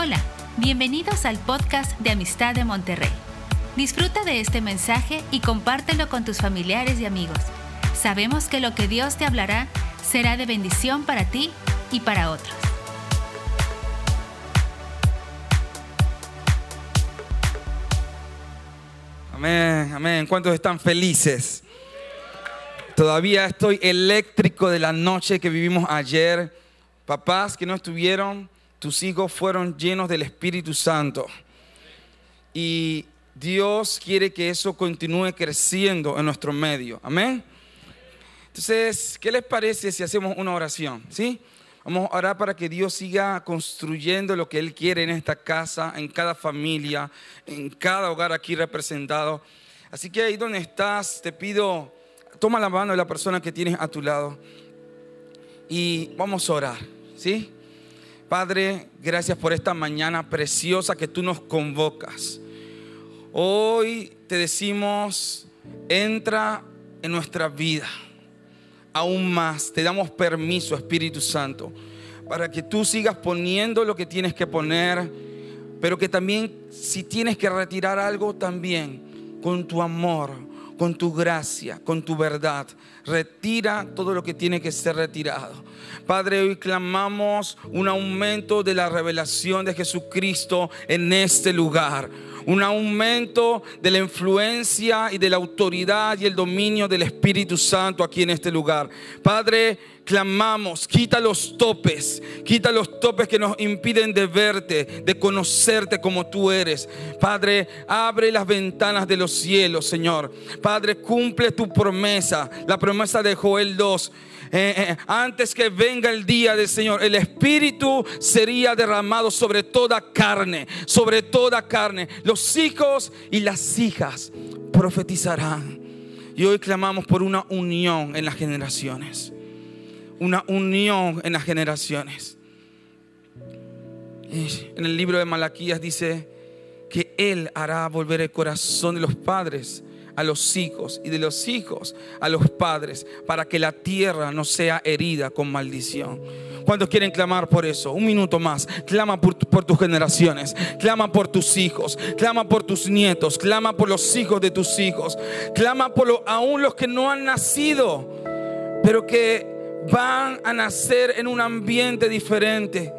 Hola, bienvenidos al podcast de Amistad de Monterrey. Disfruta de este mensaje y compártelo con tus familiares y amigos. Sabemos que lo que Dios te hablará será de bendición para ti y para otros. Amén, amén. ¿Cuántos están felices? Todavía estoy eléctrico de la noche que vivimos ayer. Papás que no estuvieron, tus hijos fueron llenos del Espíritu Santo. Y Dios quiere que eso continúe creciendo en nuestro medio. Amén. Entonces, ¿qué les parece si hacemos una oración? ¿Sí? Vamos a orar para que Dios siga construyendo lo que Él quiere en esta casa, en cada familia, en cada hogar aquí representado. Así que ahí donde estás, te pido, toma la mano de la persona que tienes a tu lado y vamos a orar, ¿sí? Padre, gracias por esta mañana preciosa que tú nos convocas. Hoy te decimos, entra en nuestra vida aún más. Te damos permiso, Espíritu Santo, para que tú sigas poniendo lo que tienes que poner, pero que también si tienes que retirar algo, también con tu amor, con tu gracia, con tu verdad, retira todo lo que tiene que ser retirado. Padre, hoy clamamos un aumento de la revelación de Jesucristo en este lugar un aumento de la influencia y de la autoridad y el dominio del Espíritu Santo aquí en este lugar. Padre, clamamos, quita los topes, quita los topes que nos impiden de verte, de conocerte como tú eres. Padre, abre las ventanas de los cielos, Señor. Padre, cumple tu promesa, la promesa de Joel 2 eh, eh, antes que venga el día del Señor, el Espíritu sería derramado sobre toda carne, sobre toda carne. Los hijos y las hijas profetizarán. Y hoy clamamos por una unión en las generaciones. Una unión en las generaciones. En el libro de Malaquías dice que Él hará volver el corazón de los padres a los hijos y de los hijos a los padres para que la tierra no sea herida con maldición. ¿Cuántos quieren clamar por eso? Un minuto más. Clama por, tus generaciones. Clama por tus hijos. Clama por tus nietos. Clama por los hijos de tus hijos. Clama por aún los que no han nacido, pero que van a nacer en un ambiente diferente.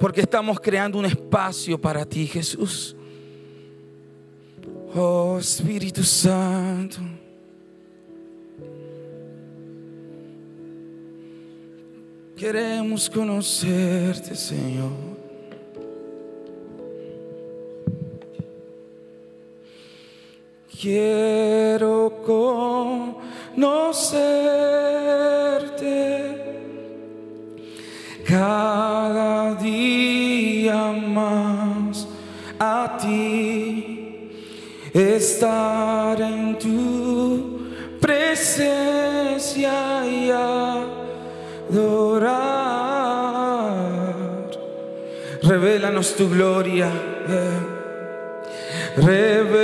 Porque estamos creando un espacio para ti, Jesús. Oh Espíritu Santo. Queremos conocerte, Señor. Quiero conocerte cada día más a ti estar en tu presencia y adorar. Revelanos tu gloria. Revelanos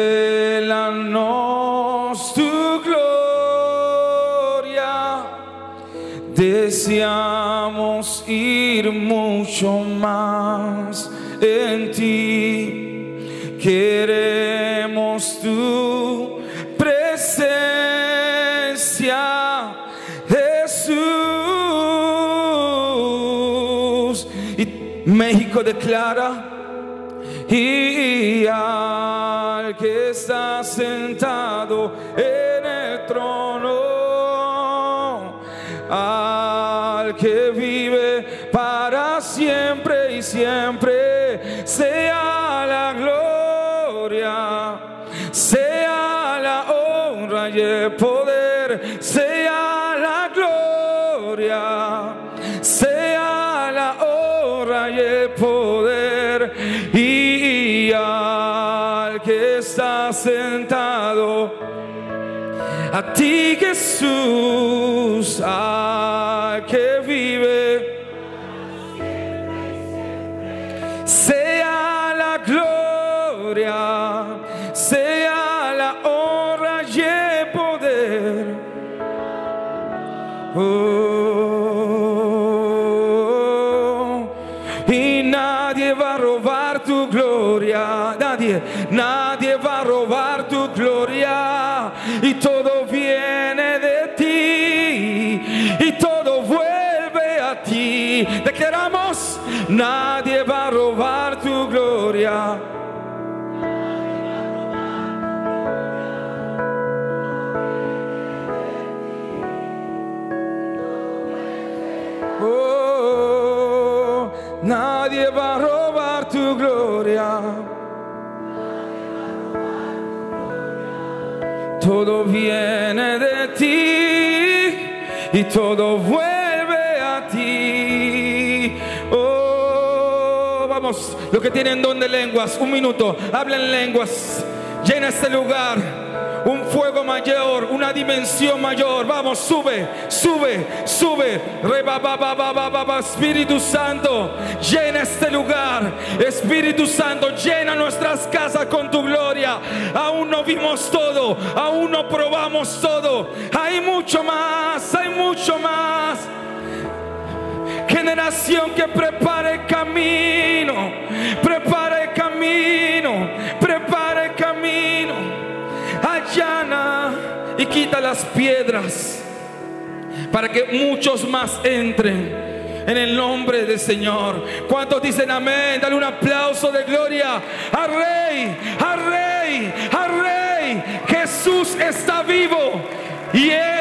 tu gloria. Deseamos ir mucho más en ti. Queremos tu presencia, Jesús. Y México declara, y al que está sentado a ti Jesús, al que vive. Sea la gloria, sea la honra Oh, y nadie va a robar gloria. Nadie, nadie va a robar tu gloria. Nadie va a robar tu gloria. Oh, nadie va a robar tu gloria. Todo viene de ti y todo vuelve vamos, los que tienen don de lenguas, un minuto, hablen lenguas, llena este lugar un fuego mayor, una dimensión mayor. Vamos, sube, sube, sube. Espíritu Santo, llena este lugar. Espíritu Santo, llena nuestras casas con tu gloria. Aún no vimos todo, aún no probamos todo. Hay mucho más, hay mucho más generación que prepare el camino, prepare el camino, prepare el camino allana y quita las piedras para que muchos más entren en el nombre del Señor. ¿Cuántos dicen amén? Dale un aplauso de gloria al Rey, al Rey, al Rey. Jesús está vivo y Él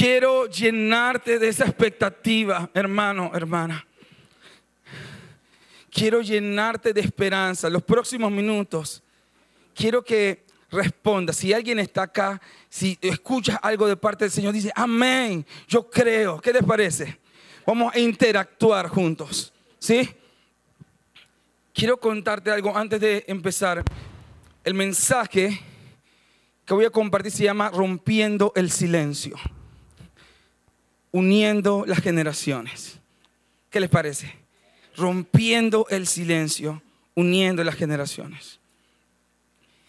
Quiero llenarte de esa expectativa, hermano, hermana. Quiero llenarte de esperanza. Los próximos minutos, quiero que respondas. Si alguien está acá, si escuchas algo de parte del Señor, dice, amén, yo creo. ¿Qué les parece? Vamos a interactuar juntos. ¿Sí? Quiero contarte algo antes de empezar. El mensaje que voy a compartir se llama Rompiendo el Silencio uniendo las generaciones. ¿Qué les parece? Rompiendo el silencio, uniendo las generaciones.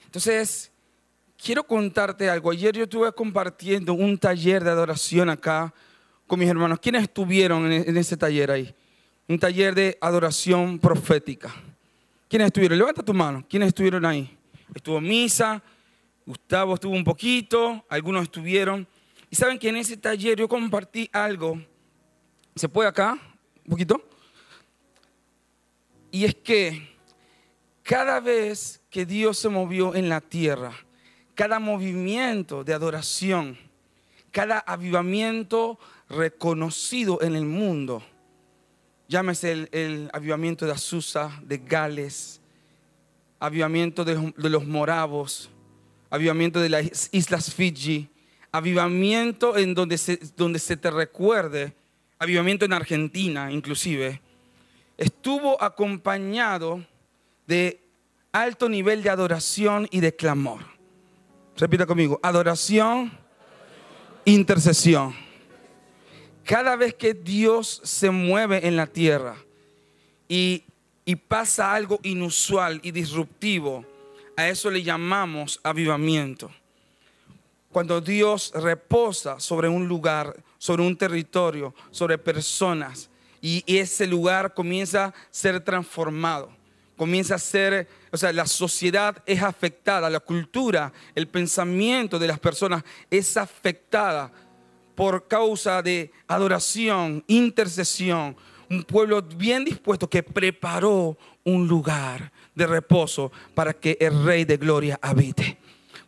Entonces, quiero contarte algo. Ayer yo estuve compartiendo un taller de adoración acá con mis hermanos. ¿Quiénes estuvieron en ese taller ahí? Un taller de adoración profética. ¿Quiénes estuvieron? Levanta tu mano. ¿Quiénes estuvieron ahí? Estuvo Misa, Gustavo estuvo un poquito, algunos estuvieron. Y saben que en ese taller yo compartí algo. ¿Se puede acá? ¿Un poquito? Y es que cada vez que Dios se movió en la tierra, cada movimiento de adoración, cada avivamiento reconocido en el mundo, llámese el, avivamiento de Azusa, de Gales, avivamiento de, de los moravos, avivamiento de las islas Fiji, avivamiento en donde se, donde se te recuerde, avivamiento en Argentina inclusive, estuvo acompañado de alto nivel de adoración y de clamor. Repita conmigo, adoración, intercesión. Cada vez que Dios se mueve en la tierra y, y pasa algo inusual y disruptivo, a eso le llamamos avivamiento cuando Dios reposa sobre un lugar, sobre un territorio, sobre personas, y ese lugar comienza a ser transformado, comienza a ser, o sea, la sociedad es afectada, la cultura, el pensamiento de las personas es afectada por causa de adoración, intercesión, un pueblo bien dispuesto que preparó un lugar de reposo para que el Rey de Gloria habite.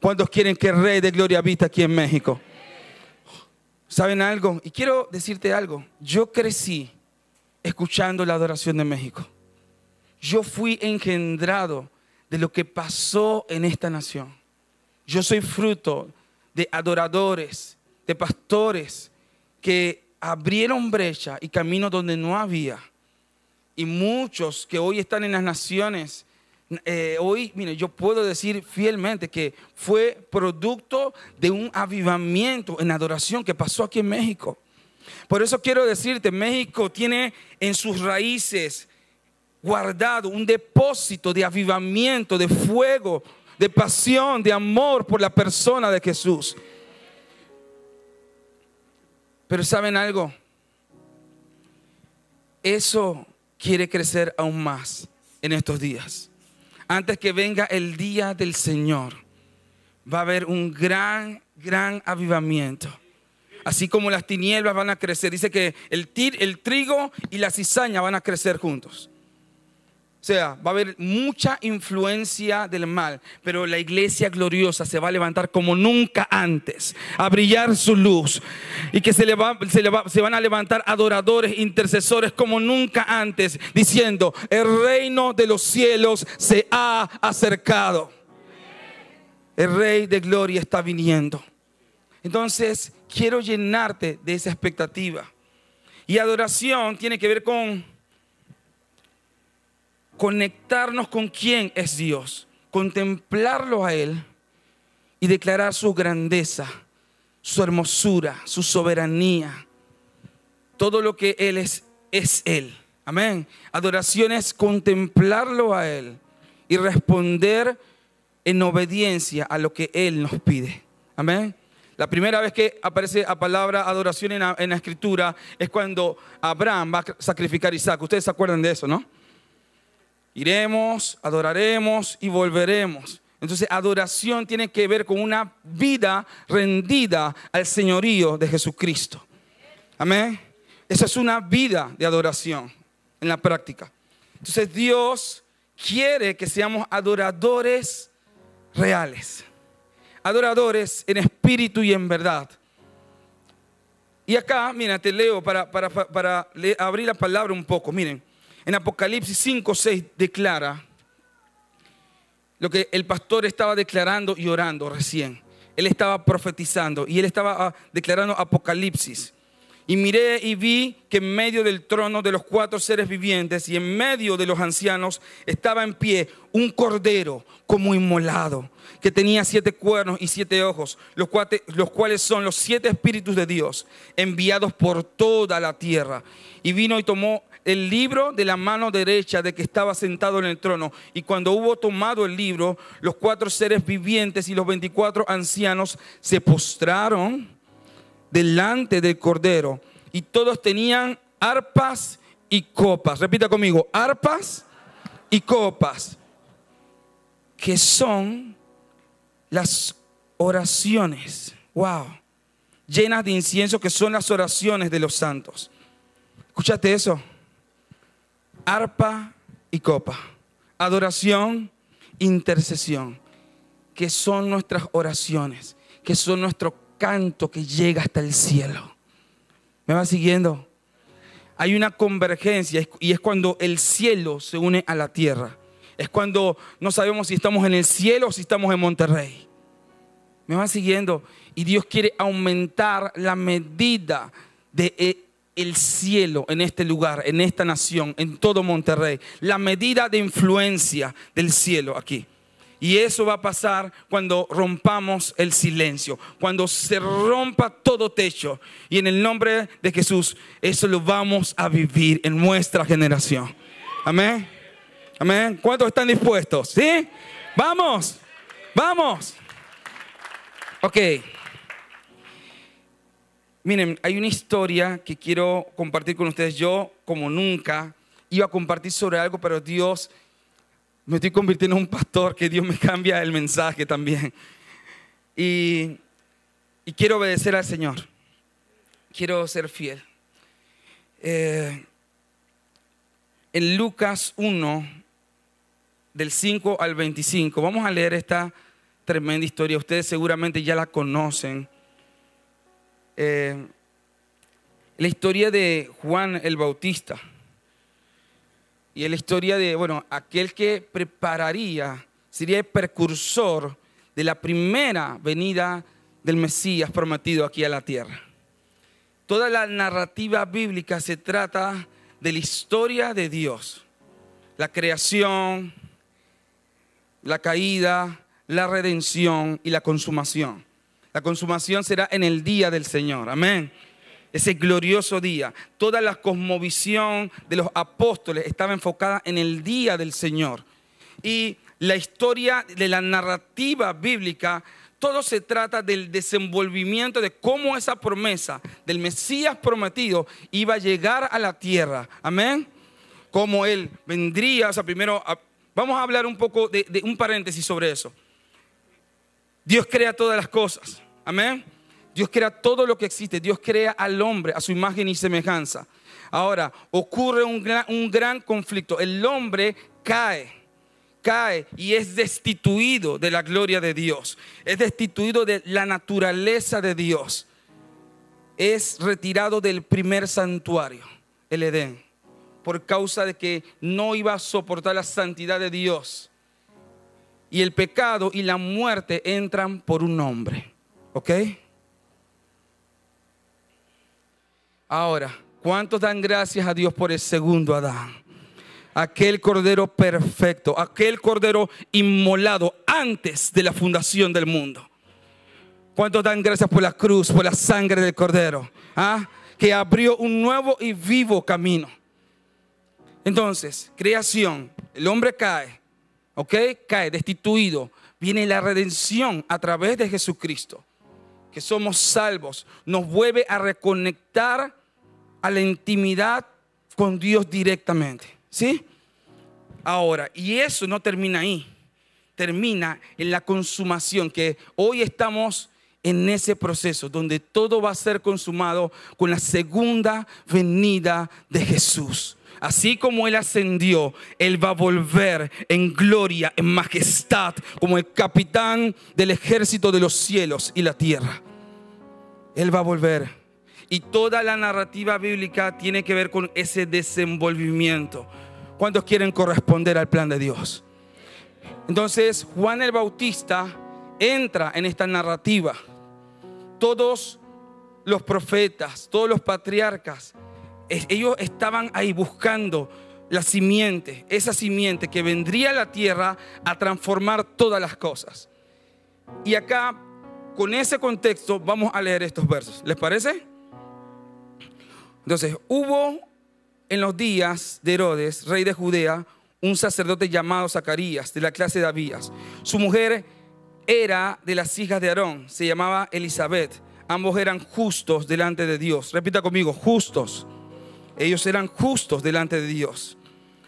¿Cuántos quieren que el Rey de Gloria habita aquí en México? ¿Saben algo? Y quiero decirte algo. Yo crecí escuchando la adoración de México. Yo fui engendrado de lo que pasó en esta nación. Yo soy fruto de adoradores, de pastores que abrieron brecha y camino donde no había. Y muchos que hoy están en las naciones eh, hoy, mire, yo puedo decir fielmente que fue producto de un avivamiento en adoración que pasó aquí en México. Por eso quiero decirte, México tiene en sus raíces guardado un depósito de avivamiento, de fuego, de pasión, de amor por la persona de Jesús. Pero ¿saben algo? Eso quiere crecer aún más en estos días. Antes que venga el día del Señor, va a haber un gran, gran avivamiento. Así como las tinieblas van a crecer. Dice que el, el trigo y la cizaña van a crecer juntos. O sea, va a haber mucha influencia del mal, pero la iglesia gloriosa se va a levantar como nunca antes, a brillar su luz. Y que se, se van a levantar adoradores, intercesores como nunca antes, diciendo, el reino de los cielos se ha acercado. El rey de gloria está viniendo. Entonces, quiero llenarte de esa expectativa. Y adoración tiene que ver con conectarnos con quién es Dios, contemplarlo a Él y declarar su grandeza, su hermosura, su soberanía. Todo lo que Él es, es Él. Amén. Adoración es contemplarlo a Él y responder en obediencia a lo que Él nos pide. Amén. La primera vez que aparece la palabra adoración en la, en la, escritura es cuando Abraham va a sacrificar a Isaac. Ustedes se acuerdan de eso, ¿no? Iremos, adoraremos y volveremos. Entonces, adoración tiene que ver con una vida rendida al señorío de Jesucristo. Amén. Esa es una vida de adoración en la práctica. Entonces, Dios quiere que seamos adoradores reales. Adoradores en espíritu y en verdad. Y acá, mira, te leo para, para, para abrir la palabra un poco. Miren, en Apocalipsis 5, 6 declara lo que el pastor estaba declarando y orando recién. Él estaba profetizando y él estaba ah, declarando Apocalipsis. Y miré y vi que en medio del trono de los cuatro seres vivientes y en medio de los ancianos estaba en pie un cordero como inmolado, que tenía siete cuernos y siete ojos, los los cuales son los siete espíritus de Dios, enviados por toda la tierra. Y vino y tomó el libro de la mano derecha de que estaba sentado en el trono. Y cuando hubo tomado el libro, los cuatro seres vivientes y los veinticuatro ancianos se postraron delante del Cordero. Y todos tenían arpas y copas. Repita conmigo, arpas y copas. Que son las oraciones. Wow. Llenas de incienso que son las oraciones de los santos. Escúchate eso arpa y copa. Adoración, intercesión, que son nuestras oraciones, que son nuestro canto que llega hasta el cielo. ¿Me va siguiendo? Hay una convergencia y es cuando el cielo se une a la tierra. Es cuando no sabemos si estamos en el cielo o si estamos en Monterrey. ¿Me van siguiendo? Y Dios quiere aumentar la medida de eh, el cielo en este lugar, en esta nación, en todo Monterrey. La medida de influencia del cielo aquí. Y eso va a pasar cuando rompamos el silencio, cuando se rompa todo techo. Y en el nombre de Jesús, eso lo vamos a vivir en nuestra generación. Amén. Amén. ¿Cuántos están dispuestos? ¿Sí? Vamos. Vamos. Ok. Miren, hay una historia que quiero compartir con ustedes. Yo, como nunca, iba a compartir sobre algo, pero Dios, me estoy convirtiendo en un pastor, que Dios me cambia el mensaje también. Y, quiero obedecer al Señor. Quiero ser fiel. Eh, en Lucas 1, del 5 al 25, vamos a leer esta tremenda historia. Ustedes seguramente ya la conocen. Eh, la historia de Juan el Bautista y la historia de, bueno, aquel que prepararía, sería el precursor de la primera venida del Mesías prometido aquí a la tierra. Toda la narrativa bíblica se trata de la historia de Dios, la creación, la caída, la redención y la consumación. La consumación será en el día del Señor. Amén. Ese glorioso día. Toda la cosmovisión de los apóstoles estaba enfocada en el día del Señor. Y la historia de la narrativa bíblica, todo se trata del desenvolvimiento de cómo esa promesa del Mesías prometido iba a llegar a la tierra. Amén. Cómo Él vendría. O sea, primero vamos a hablar un poco de, de un paréntesis sobre eso. Dios crea todas las cosas. Amén. Dios crea todo lo que existe. Dios crea al hombre a su imagen y semejanza. Ahora, ocurre un gran, un gran conflicto. El hombre cae cae y es destituido de la gloria de Dios, es destituido de la naturaleza de Dios, es retirado del primer santuario, el Edén, por causa de que no iba a soportar la santidad de Dios. Y el pecado y la muerte entran por un hombre, ¿ok? Ahora, ¿cuántos dan gracias a Dios por el segundo Adán? aquel cordero perfecto, aquel cordero inmolado antes de la fundación del mundo. ¿Cuántos dan gracias por la cruz, por la sangre del cordero? ¿Ah? Que abrió un nuevo y vivo camino. Entonces, creación, el hombre cae, ¿ok? Cae, destituido. Viene la redención a través de Jesucristo, que somos salvos. Nos vuelve a reconectar a la intimidad con Dios directamente. ¿Sí? Ahora, y eso no termina ahí. Termina en la consumación, que hoy estamos en ese proceso donde todo va a ser consumado con la segunda venida de Jesús. Así como Él ascendió, Él va a volver en gloria, en majestad, como el capitán del ejército de los cielos y la tierra. Él va a volver. Y toda la narrativa bíblica tiene que ver con ese desenvolvimiento. ¿Cuántos quieren corresponder al plan de Dios? Entonces Juan el Bautista entra en esta narrativa. Todos los profetas, todos los patriarcas, ellos estaban ahí buscando la simiente, esa simiente que vendría a la tierra a transformar todas las cosas. Y acá, con ese contexto, vamos a leer estos versos. ¿Les parece? Entonces, hubo en los días de Herodes, rey de Judea, un sacerdote llamado Zacarías, de la clase de Abías. Su mujer era de las hijas de Aarón, se llamaba Elizabeth. Ambos eran justos delante de Dios. Repita conmigo, justos. Ellos eran justos delante de Dios.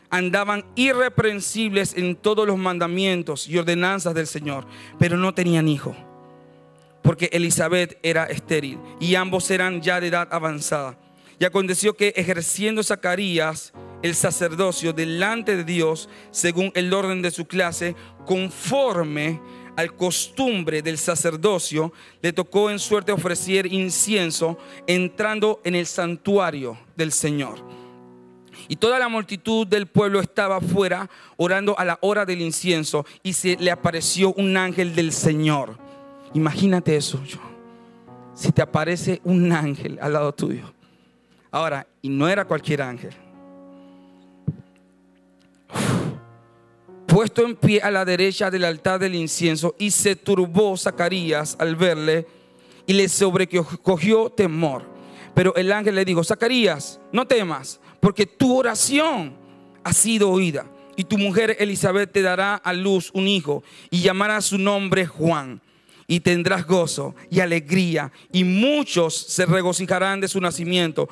Andaban irreprensibles en todos los mandamientos y ordenanzas del Señor, pero no tenían hijo, porque Elizabeth era estéril y ambos eran ya de edad avanzada. Y aconteció que ejerciendo Zacarías el sacerdocio delante de Dios, según el orden de su clase, conforme al costumbre del sacerdocio, le tocó en suerte ofrecer incienso entrando en el santuario del Señor. Y toda la multitud del pueblo estaba afuera orando a la hora del incienso y se le apareció un ángel del Señor. Imagínate eso, si te aparece un ángel al lado tuyo. Ahora, y no era cualquier ángel. Puesto en pie a la derecha del altar del incienso, y se turbó Zacarías al verle, y le sobrecogió temor. Pero el ángel le dijo, Zacarías, no temas, porque tu oración ha sido oída, y tu mujer Elizabeth te dará a luz un hijo, y llamará su nombre Juan y tendrás gozo y alegría y muchos se regocijarán de su nacimiento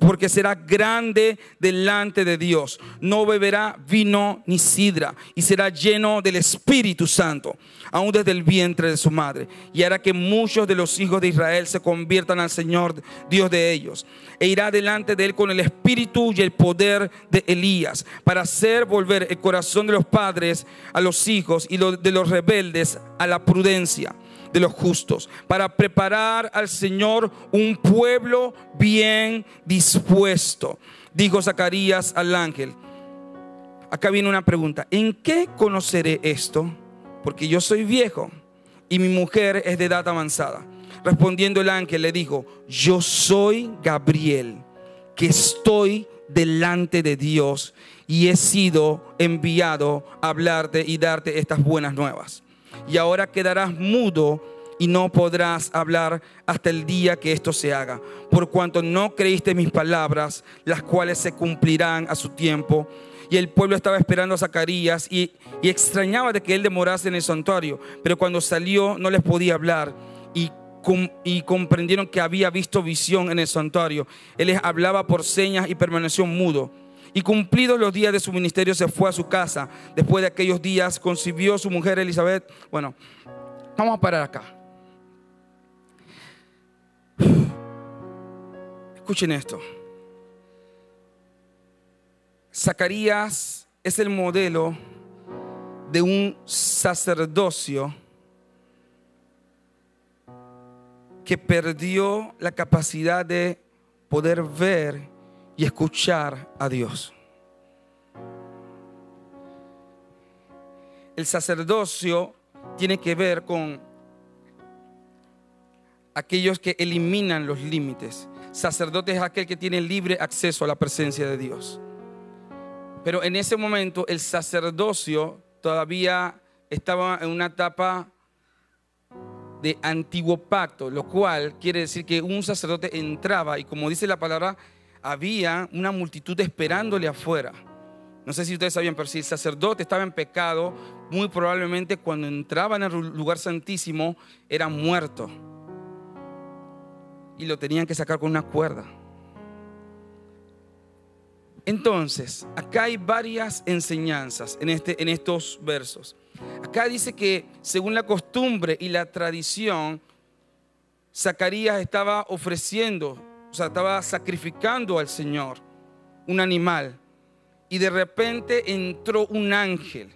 porque será grande delante de Dios. No beberá vino ni sidra y será lleno del Espíritu Santo, aún desde el vientre de su madre. Y hará que muchos de los hijos de Israel se conviertan al Señor Dios de ellos. E irá delante de él con el espíritu y el poder de Elías para hacer volver el corazón de los padres a los hijos y de los rebeldes a la prudencia de los justos, para preparar al Señor un pueblo bien dispuesto. Dijo Zacarías al ángel. Acá viene una pregunta. ¿En qué conoceré esto? Porque yo soy viejo y mi mujer es de edad avanzada. Respondiendo el ángel le dijo, yo soy Gabriel, que estoy delante de Dios y he sido enviado a hablarte y darte estas buenas nuevas y ahora quedarás mudo y no podrás hablar hasta el día que esto se haga, por cuanto no creíste mis palabras, las cuales se cumplirán a su tiempo. y el pueblo estaba esperando a Zacarías y, y extrañaba de que él demorase en el santuario. Pero cuando salió no les podía hablar y, com- y comprendieron que había visto visión en el santuario. Él les hablaba por señas y permaneció mudo. Y cumplidos los días de su ministerio se fue a su casa. Después de aquellos días concibió su mujer Elizabeth. Bueno, vamos a parar acá. Escuchen esto. Zacarías es el modelo de un sacerdocio que perdió la capacidad de poder ver y escuchar a Dios. El sacerdocio tiene que ver con aquellos que eliminan los límites. Sacerdote es aquel que tiene libre acceso a la presencia de Dios. Pero en ese momento el sacerdocio todavía estaba en una etapa de antiguo pacto, lo cual quiere decir que un sacerdote entraba y como dice la palabra, había una multitud esperándole afuera. No sé si ustedes sabían, pero si el sacerdote estaba en pecado, muy probablemente cuando entraba en el lugar santísimo era muerto. Y lo tenían que sacar con una cuerda. Entonces, acá hay varias enseñanzas en, este, en estos versos. Acá dice que según la costumbre y la tradición, Zacarías estaba ofreciendo, o sea, estaba sacrificando al Señor un animal. Y de repente entró un ángel.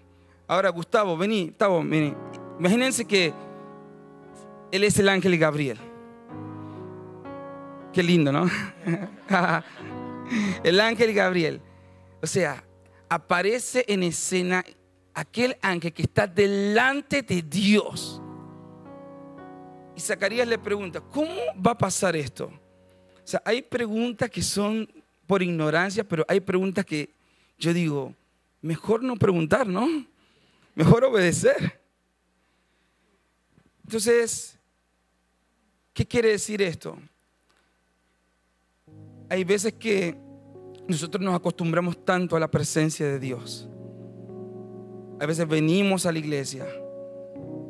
Ahora, Gustavo, vení, Gustavo, vení. Imagínense que él es el ángel Gabriel. Qué lindo, ¿no? el ángel Gabriel. O sea, aparece en escena aquel ángel que está delante de Dios. Y Zacarías le pregunta, ¿cómo va a pasar esto? O sea, hay preguntas que son por ignorancia, pero hay preguntas que yo digo, mejor no preguntar, ¿no? Mejor obedecer. Entonces, ¿qué quiere decir esto? Hay veces que nosotros nos acostumbramos tanto a la presencia de Dios. A veces venimos a la iglesia,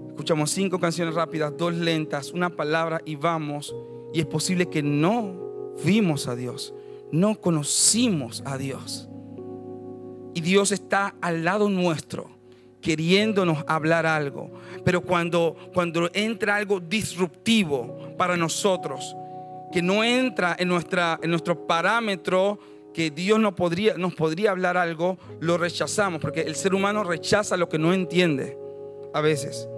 escuchamos cinco canciones rápidas, dos lentas, una palabra y vamos. Y es posible que no vimos a Dios, no conocimos a Dios. Y Dios está al lado nuestro, queriéndonos hablar algo. Pero cuando, cuando entra algo disruptivo para nosotros, que no entra en, nuestra, en nuestro parámetro, que Dios no podría, nos podría hablar algo, lo rechazamos, porque el ser humano rechaza lo que no entiende a veces.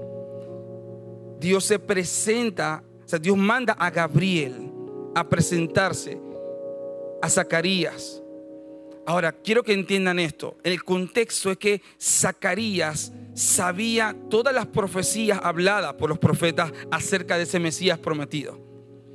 Dios se presenta, o sea, Dios manda a Gabriel a presentarse a Zacarías. Ahora, quiero que entiendan esto. El contexto es que Zacarías sabía todas las profecías habladas por los profetas acerca de ese Mesías prometido.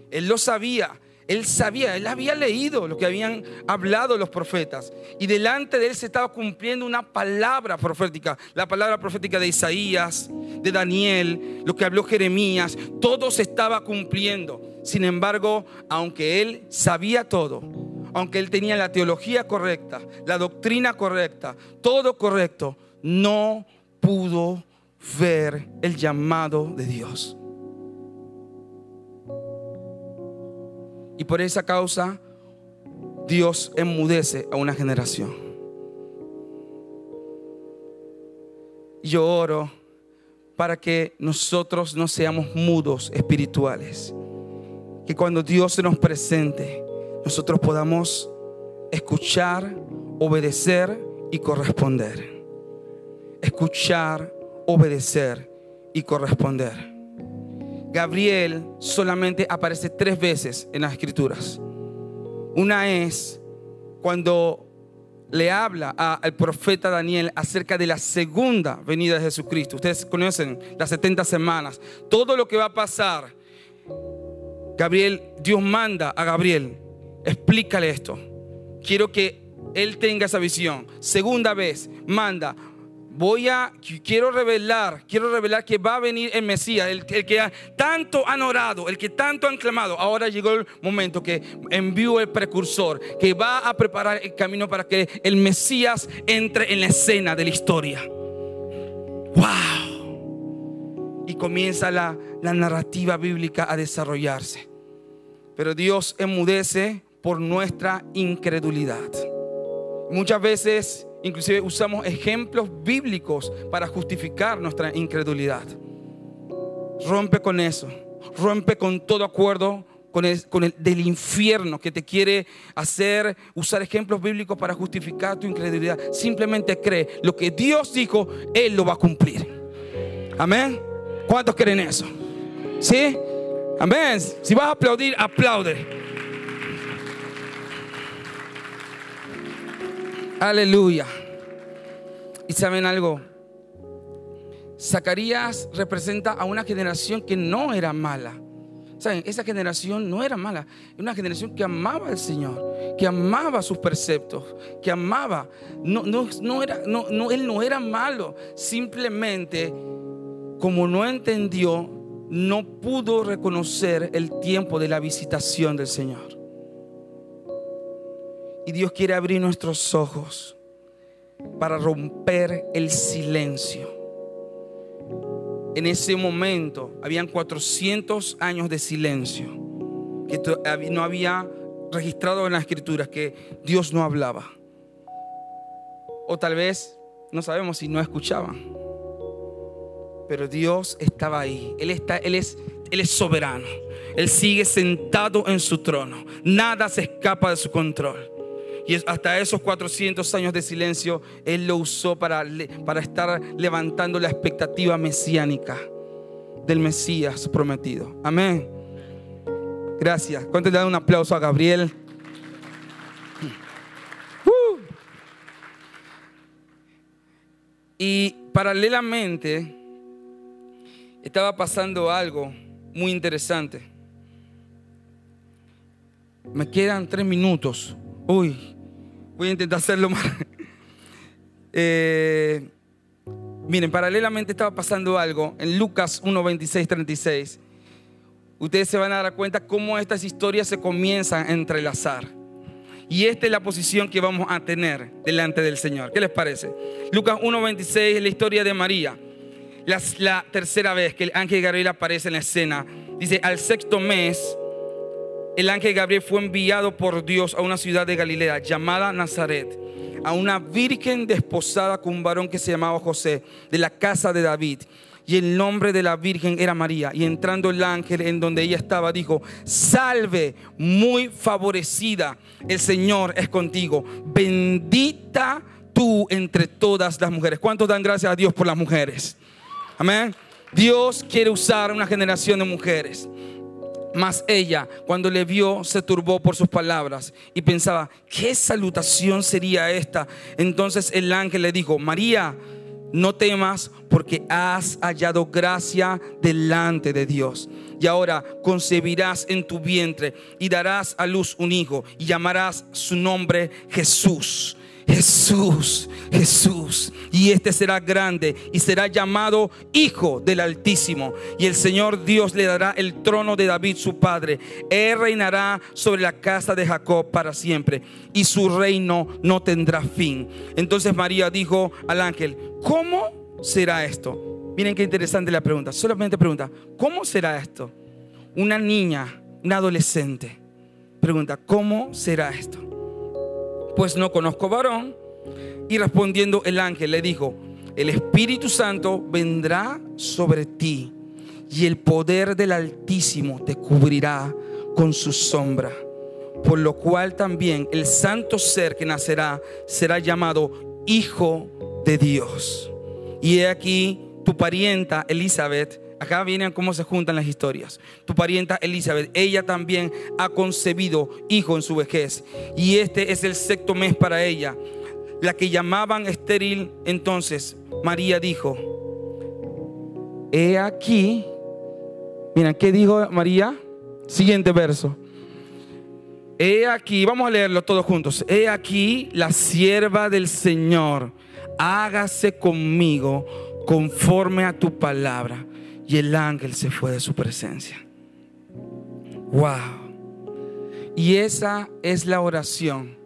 Él lo sabía. Él sabía, él había leído lo que habían hablado los profetas. Y delante de él se estaba cumpliendo una palabra profética. La palabra profética de Isaías, de Daniel, lo que habló Jeremías. Todo se estaba cumpliendo. Sin embargo, aunque él sabía todo, aunque él tenía la teología correcta, la doctrina correcta, todo correcto, no pudo ver el llamado de Dios. Y por esa causa Dios enmudece a una generación. Yo oro para que nosotros no seamos mudos espirituales. Que cuando Dios se nos presente, nosotros podamos escuchar, obedecer y corresponder. Escuchar, obedecer y corresponder. Gabriel solamente aparece tres veces en las escrituras. Una es cuando le habla al profeta Daniel acerca de la segunda venida de Jesucristo. Ustedes conocen las 70 semanas. Todo lo que va a pasar. Gabriel, Dios manda a Gabriel, explícale esto. Quiero que él tenga esa visión. Segunda vez, manda, voy a, quiero revelar, quiero revelar que va a venir el Mesías, el, que tanto han orado, el que tanto han clamado. Ahora llegó el momento que envió el precursor, que va a preparar el camino para que el Mesías entre en la escena de la historia. ¡Wow! Y comienza la, la narrativa bíblica a desarrollarse. Pero Dios enmudece por nuestra incredulidad. Muchas veces Inclusive usamos ejemplos bíblicos para justificar nuestra incredulidad. Rompe con eso. Rompe con todo acuerdo con el, con el, del infierno que te quiere hacer usar ejemplos bíblicos para justificar tu incredulidad. Simplemente cree lo que Dios dijo, Él lo va a cumplir. Amén. ¿Cuántos creen eso? ¿Sí? Amén. Si vas a aplaudir, aplaude. Aleluya. ¿Y saben algo? Zacarías representa a una generación que no era mala. ¿Saben? Esa generación no era mala. Era una generación que amaba al Señor, que amaba sus preceptos, que amaba. No, no, no era, no, no, él no era malo. Simplemente, como no entendió, no pudo reconocer el tiempo de la visitación del Señor. Y Dios quiere abrir nuestros ojos para romper el silencio. En ese momento habían 400 años de silencio que no había registrado en las escrituras que Dios no hablaba. O tal vez no sabemos si no escuchaban. Pero Dios estaba ahí. Él está él es él es soberano. Él sigue sentado en su trono. Nada se escapa de su control. Y hasta esos 400 años de silencio, Él lo usó para, para estar levantando la expectativa mesiánica del Mesías prometido. Amén. Gracias. ¿Cuánto le dan un aplauso a Gabriel? Uh. Y paralelamente estaba pasando algo muy interesante. Me quedan tres minutos. Uy, Voy a intentar hacerlo más. Eh, miren, paralelamente estaba pasando algo en Lucas 1, 26, 36. Ustedes se van a dar cuenta cómo estas historias se comienzan a entrelazar. Y esta es la posición que vamos a tener delante del Señor. ¿Qué les parece? Lucas 1.26 es la historia de María. La, tercera vez que el ángel Gabriel aparece en la escena. Dice, al sexto mes el ángel Gabriel fue enviado por Dios a una ciudad de Galilea llamada Nazaret, a una virgen desposada con un varón que se llamaba José, de la casa de David. Y el nombre de la virgen era María. Y entrando el ángel en donde ella estaba, dijo, salve, muy favorecida, el Señor es contigo. Bendita tú entre todas las mujeres. ¿Cuántos dan gracias a Dios por las mujeres? Amén. Dios quiere usar una generación de mujeres. Mas ella, cuando le vio, se turbó por sus palabras y pensaba, ¿qué salutación sería esta? Entonces el ángel le dijo, María, no temas porque has hallado gracia delante de Dios. Y ahora concebirás en tu vientre y darás a luz un hijo y llamarás su nombre Jesús Jesús, Jesús. Y este será grande y será llamado Hijo del Altísimo. Y el Señor Dios le dará el trono de David su padre. Él reinará sobre la casa de Jacob para siempre. Y su reino no tendrá fin. Entonces María dijo al ángel, ¿cómo será esto? Miren qué interesante la pregunta. Solamente pregunta, ¿cómo será esto? Una niña, una adolescente, pregunta, ¿cómo será esto? Pues no conozco varón. Y respondiendo el ángel le dijo, el Espíritu Santo vendrá sobre ti y el poder del Altísimo te cubrirá con su sombra. Por lo cual también el santo ser que nacerá será llamado Hijo de Dios. Y he aquí tu parienta Elizabeth Acá vienen cómo se juntan las historias. Tu parienta Elizabeth, ella también ha concebido hijo en su vejez. Y este es el sexto mes para ella. La que llamaban estéril entonces, María dijo, he aquí, mira, ¿qué dijo María? Siguiente verso. He aquí, vamos a leerlo todos juntos. He aquí la sierva del Señor hágase conmigo conforme a tu palabra. Y el ángel se fue de su presencia. Wow. Y esa es la oración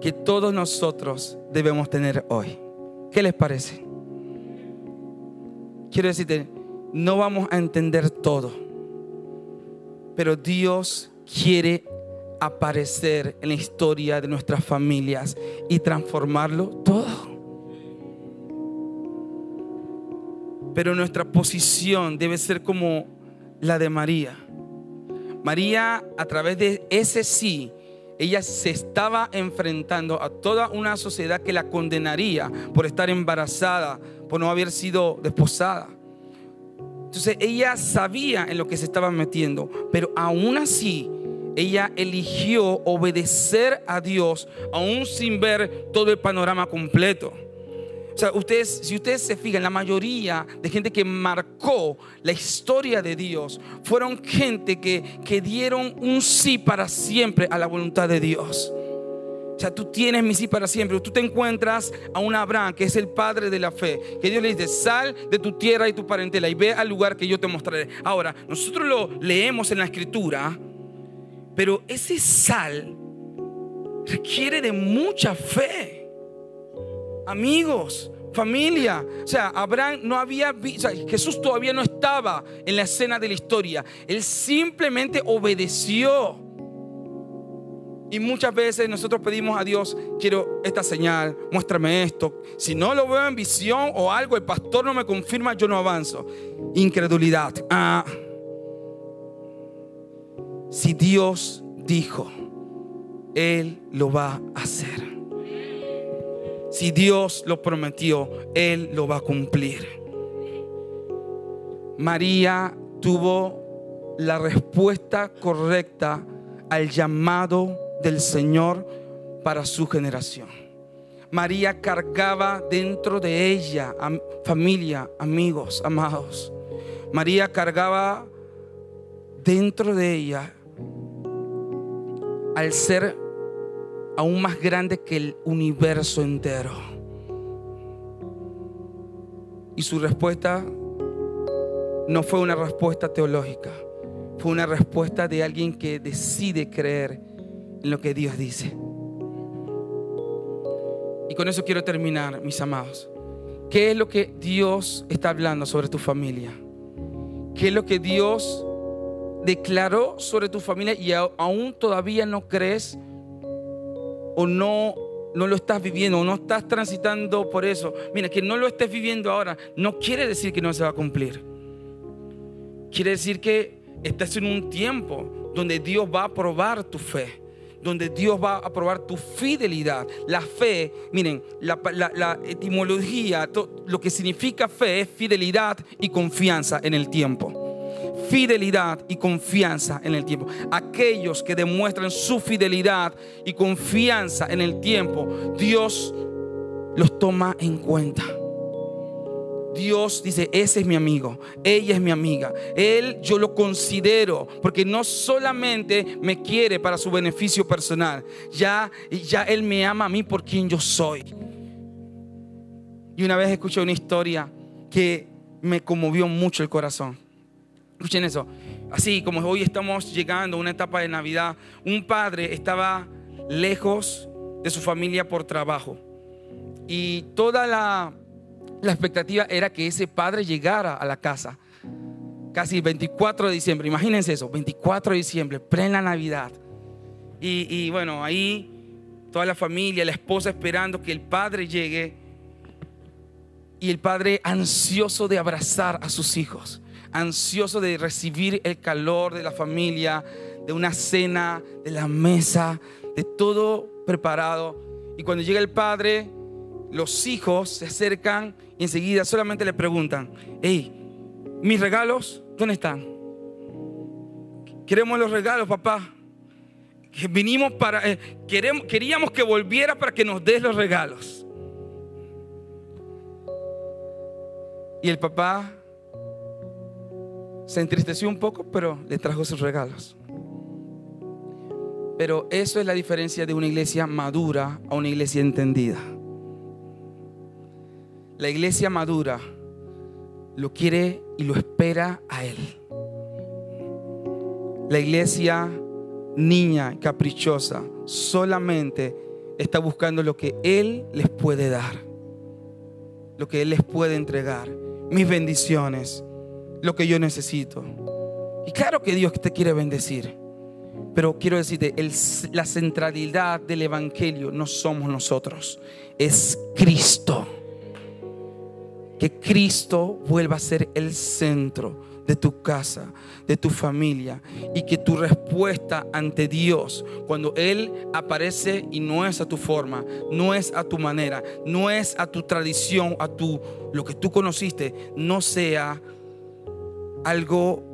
que todos nosotros debemos tener hoy. ¿Qué les parece? Quiero decirte, no vamos a entender todo, pero Dios quiere aparecer en la historia de nuestras familias y transformarlo todo. Pero nuestra posición debe ser como la de María. María, a través de ese sí, ella se estaba enfrentando a toda una sociedad que la condenaría por estar embarazada, por no haber sido desposada. Entonces ella sabía en lo que se estaba metiendo, pero aún así ella eligió obedecer a Dios, aún sin ver todo el panorama completo. O sea, ustedes, si ustedes se fijan, la mayoría de gente que marcó la historia de Dios fueron gente que, que dieron un sí para siempre a la voluntad de Dios. O sea, tú tienes mi sí para siempre. Tú te encuentras a un Abraham, que es el padre de la fe, que Dios le dice, sal de tu tierra y tu parentela y ve al lugar que yo te mostraré. Ahora, nosotros lo leemos en la escritura, pero ese sal requiere de mucha fe amigos, familia. O sea, Abraham no había visto, Jesús todavía no estaba en la escena de la historia. Él simplemente obedeció. Y muchas veces nosotros pedimos a Dios, quiero esta señal, muéstrame esto. Si no lo veo en visión o algo, el pastor no me confirma, yo no avanzo. Incredulidad. Ah. Si Dios dijo, Él lo va a hacer. Si Dios lo prometió, Él lo va a cumplir. María tuvo la respuesta correcta al llamado del Señor para su generación. María cargaba dentro de ella familia, amigos, amados. María cargaba dentro de ella al ser aún más grande que el universo entero. Y su respuesta no fue una respuesta teológica, fue una respuesta de alguien que decide creer en lo que Dios dice. Y con eso quiero terminar, mis amados. ¿Qué es lo que Dios está hablando sobre tu familia? ¿Qué es lo que Dios declaró sobre tu familia y aún todavía no crees o no, no lo estás viviendo o no estás transitando por eso, mira, que no lo estés viviendo ahora, no quiere decir que no se va a cumplir. Quiere decir que estás en un tiempo donde Dios va a probar tu fe donde Dios va a probar tu fidelidad. La fe, miren, la, la, etimología, lo que significa fe es fidelidad y confianza en el tiempo fidelidad y confianza en el tiempo. Aquellos que demuestran su fidelidad y confianza en el tiempo, Dios los toma en cuenta. Dios dice, ese es mi amigo, ella es mi amiga, él yo lo considero, porque no solamente me quiere para su beneficio personal, ya, ya él me ama a mí por quien yo soy. Y una vez escuché una historia que me conmovió mucho el corazón. Escuchen eso. Así como hoy estamos llegando a una etapa de Navidad, un padre estaba lejos de su familia por trabajo. Y toda la, expectativa era que ese padre llegara a la casa. Casi 24 de diciembre, imagínense eso, 24 de diciembre, plena Navidad. Y, y bueno, ahí toda la familia, la esposa esperando que el padre llegue. Y el padre ansioso de abrazar a sus hijos ansioso de recibir el calor de la familia, de una cena, de la mesa, de todo preparado. Y cuando llega el padre, los hijos se acercan y enseguida solamente le preguntan, hey, mis regalos, ¿dónde están? Queremos los regalos, papá. Vinimos para, eh, queremos, queríamos que volviera para que nos des los regalos. Y el papá se entristeció un poco, pero le trajo sus regalos. Pero eso es la diferencia de una iglesia madura a una iglesia entendida. La iglesia madura lo quiere y lo espera a Él. La iglesia niña, caprichosa, solamente está buscando lo que Él les puede dar, lo que Él les puede entregar, mis bendiciones, lo que yo necesito. Y claro que Dios te quiere bendecir, pero quiero decirte, la centralidad del Evangelio no somos nosotros, es Cristo. Que Cristo vuelva a ser el centro de tu casa, de tu familia y que tu respuesta ante Dios, cuando Él aparece y no es a tu forma, no es a tu manera, no es a tu tradición, a tu lo que tú conociste, no sea algo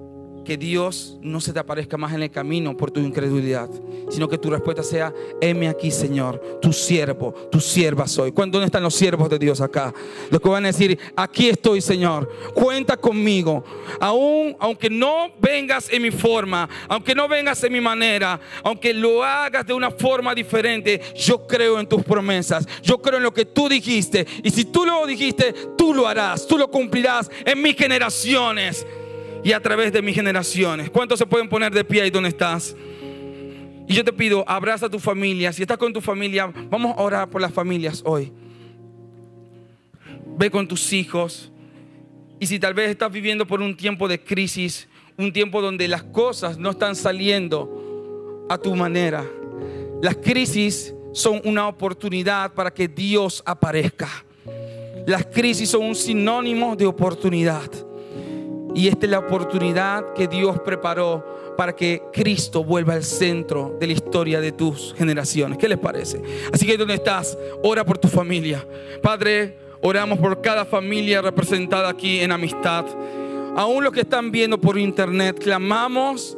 que Dios no se te aparezca más en el camino por tu incredulidad, sino que tu respuesta sea, heme aquí, Señor, tu siervo, tu sierva soy. ¿Dónde están los siervos de Dios acá? Los que van a decir, aquí estoy, Señor, cuenta conmigo. Aún, aunque no vengas en mi forma, aunque no vengas en mi manera, aunque lo hagas de una forma diferente, yo creo en tus promesas, yo creo en lo que tú dijiste. Y si tú lo dijiste, tú lo harás, tú lo cumplirás en mis generaciones y a través de mis generaciones. ¿Cuántos se pueden poner de pie ahí donde estás? Y yo te pido, abraza a tu familia. Si estás con tu familia, vamos a orar por las familias hoy. Ve con tus hijos. Y si tal vez estás viviendo por un tiempo de crisis, un tiempo donde las cosas no están saliendo a tu manera, las crisis son una oportunidad para que Dios aparezca. Las crisis son un sinónimo de oportunidad. Y esta es la oportunidad que Dios preparó para que Cristo vuelva al centro de la historia de tus generaciones. ¿Qué les parece? Así que donde estás, ora por tu familia. Padre, oramos por cada familia representada aquí en amistad. Aún los que están viendo por internet, clamamos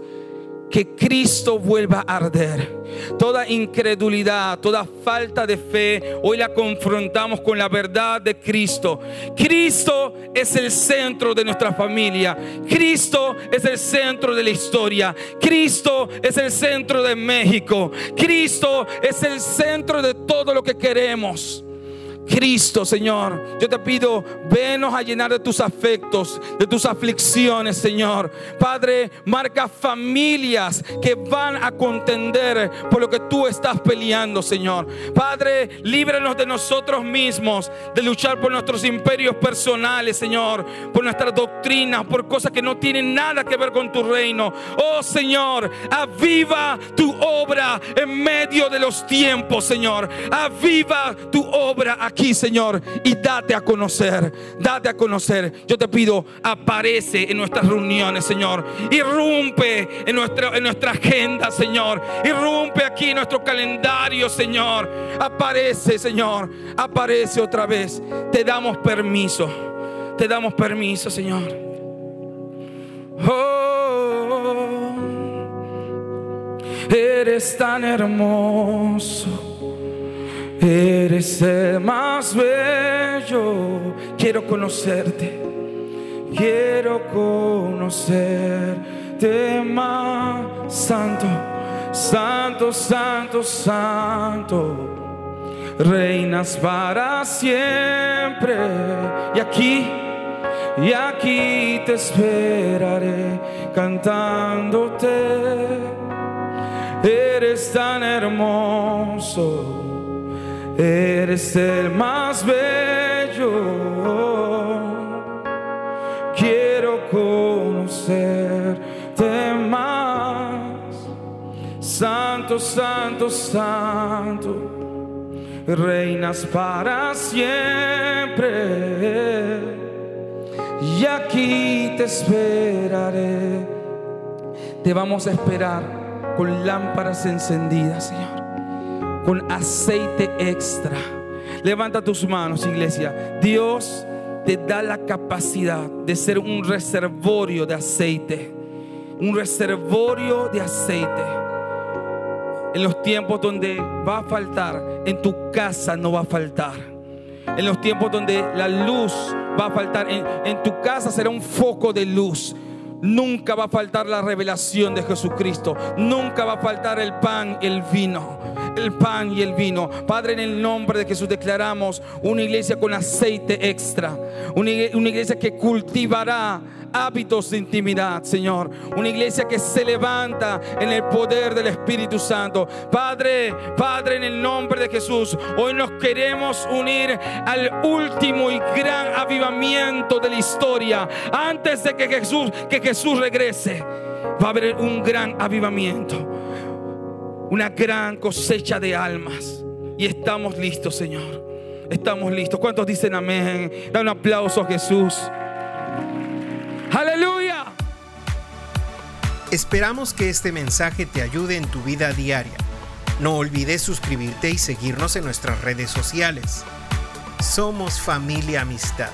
que Cristo vuelva a arder. Toda incredulidad, toda falta de fe, hoy la confrontamos con la verdad de Cristo. Cristo es el centro de nuestra familia. Cristo es el centro de la historia. Cristo es el centro de México. Cristo es el centro de todo lo que queremos. Cristo, Señor. Yo te pido, venos a llenar de tus afectos, de tus aflicciones, Señor. Padre, marca familias que van a contender por lo que tú estás peleando, Señor. Padre, líbranos de nosotros mismos, de luchar por nuestros imperios personales, Señor, por nuestras doctrinas, por cosas que no tienen nada que ver con tu reino. Oh, Señor, aviva tu obra en medio de los tiempos, Señor. Aviva tu obra aquí aquí, Señor, y date a conocer, date a conocer. Yo te pido, aparece en nuestras reuniones, Señor. Irrumpe en nuestra, en nuestra agenda, Señor. Irrumpe aquí en nuestro calendario, Señor. Aparece, Señor. Aparece otra vez. Te damos permiso. Te damos permiso, Señor. Oh, eres tan hermoso. Eres el más bello. Quiero conocerte. Quiero conocerte más. Santo, santo, santo, santo. Reinas para siempre. Y aquí, y aquí te esperaré cantándote. Eres tan hermoso Eres el más bello. Quiero conocerte más. Santo, santo, santo. Reinas para siempre. Y aquí te esperaré. Te vamos a esperar con lámparas encendidas, Señor con aceite extra. Levanta tus manos, iglesia. Dios te da la capacidad de ser un reservorio de aceite. Un reservorio de aceite. En los tiempos donde va a faltar, en tu casa no va a faltar. En los tiempos donde la luz va a faltar, en, en tu casa será un foco de luz. Nunca va a faltar la revelación de Jesucristo. Nunca va a faltar el pan, el vino el pan y el vino. Padre, en el nombre de Jesús declaramos una iglesia con aceite extra, una iglesia que cultivará hábitos de intimidad, Señor. Una iglesia que se levanta en el poder del Espíritu Santo. Padre, Padre, en el nombre de Jesús, hoy nos queremos unir al último y gran avivamiento de la historia. Antes de que Jesús, que Jesús regrese, va a haber un gran avivamiento. Una gran cosecha de almas. Y estamos listos, Señor. Estamos listos. ¿Cuántos dicen amén? Da un aplauso a Jesús. Aleluya. Esperamos que este mensaje te ayude en tu vida diaria. No olvides suscribirte y seguirnos en nuestras redes sociales. Somos familia amistad.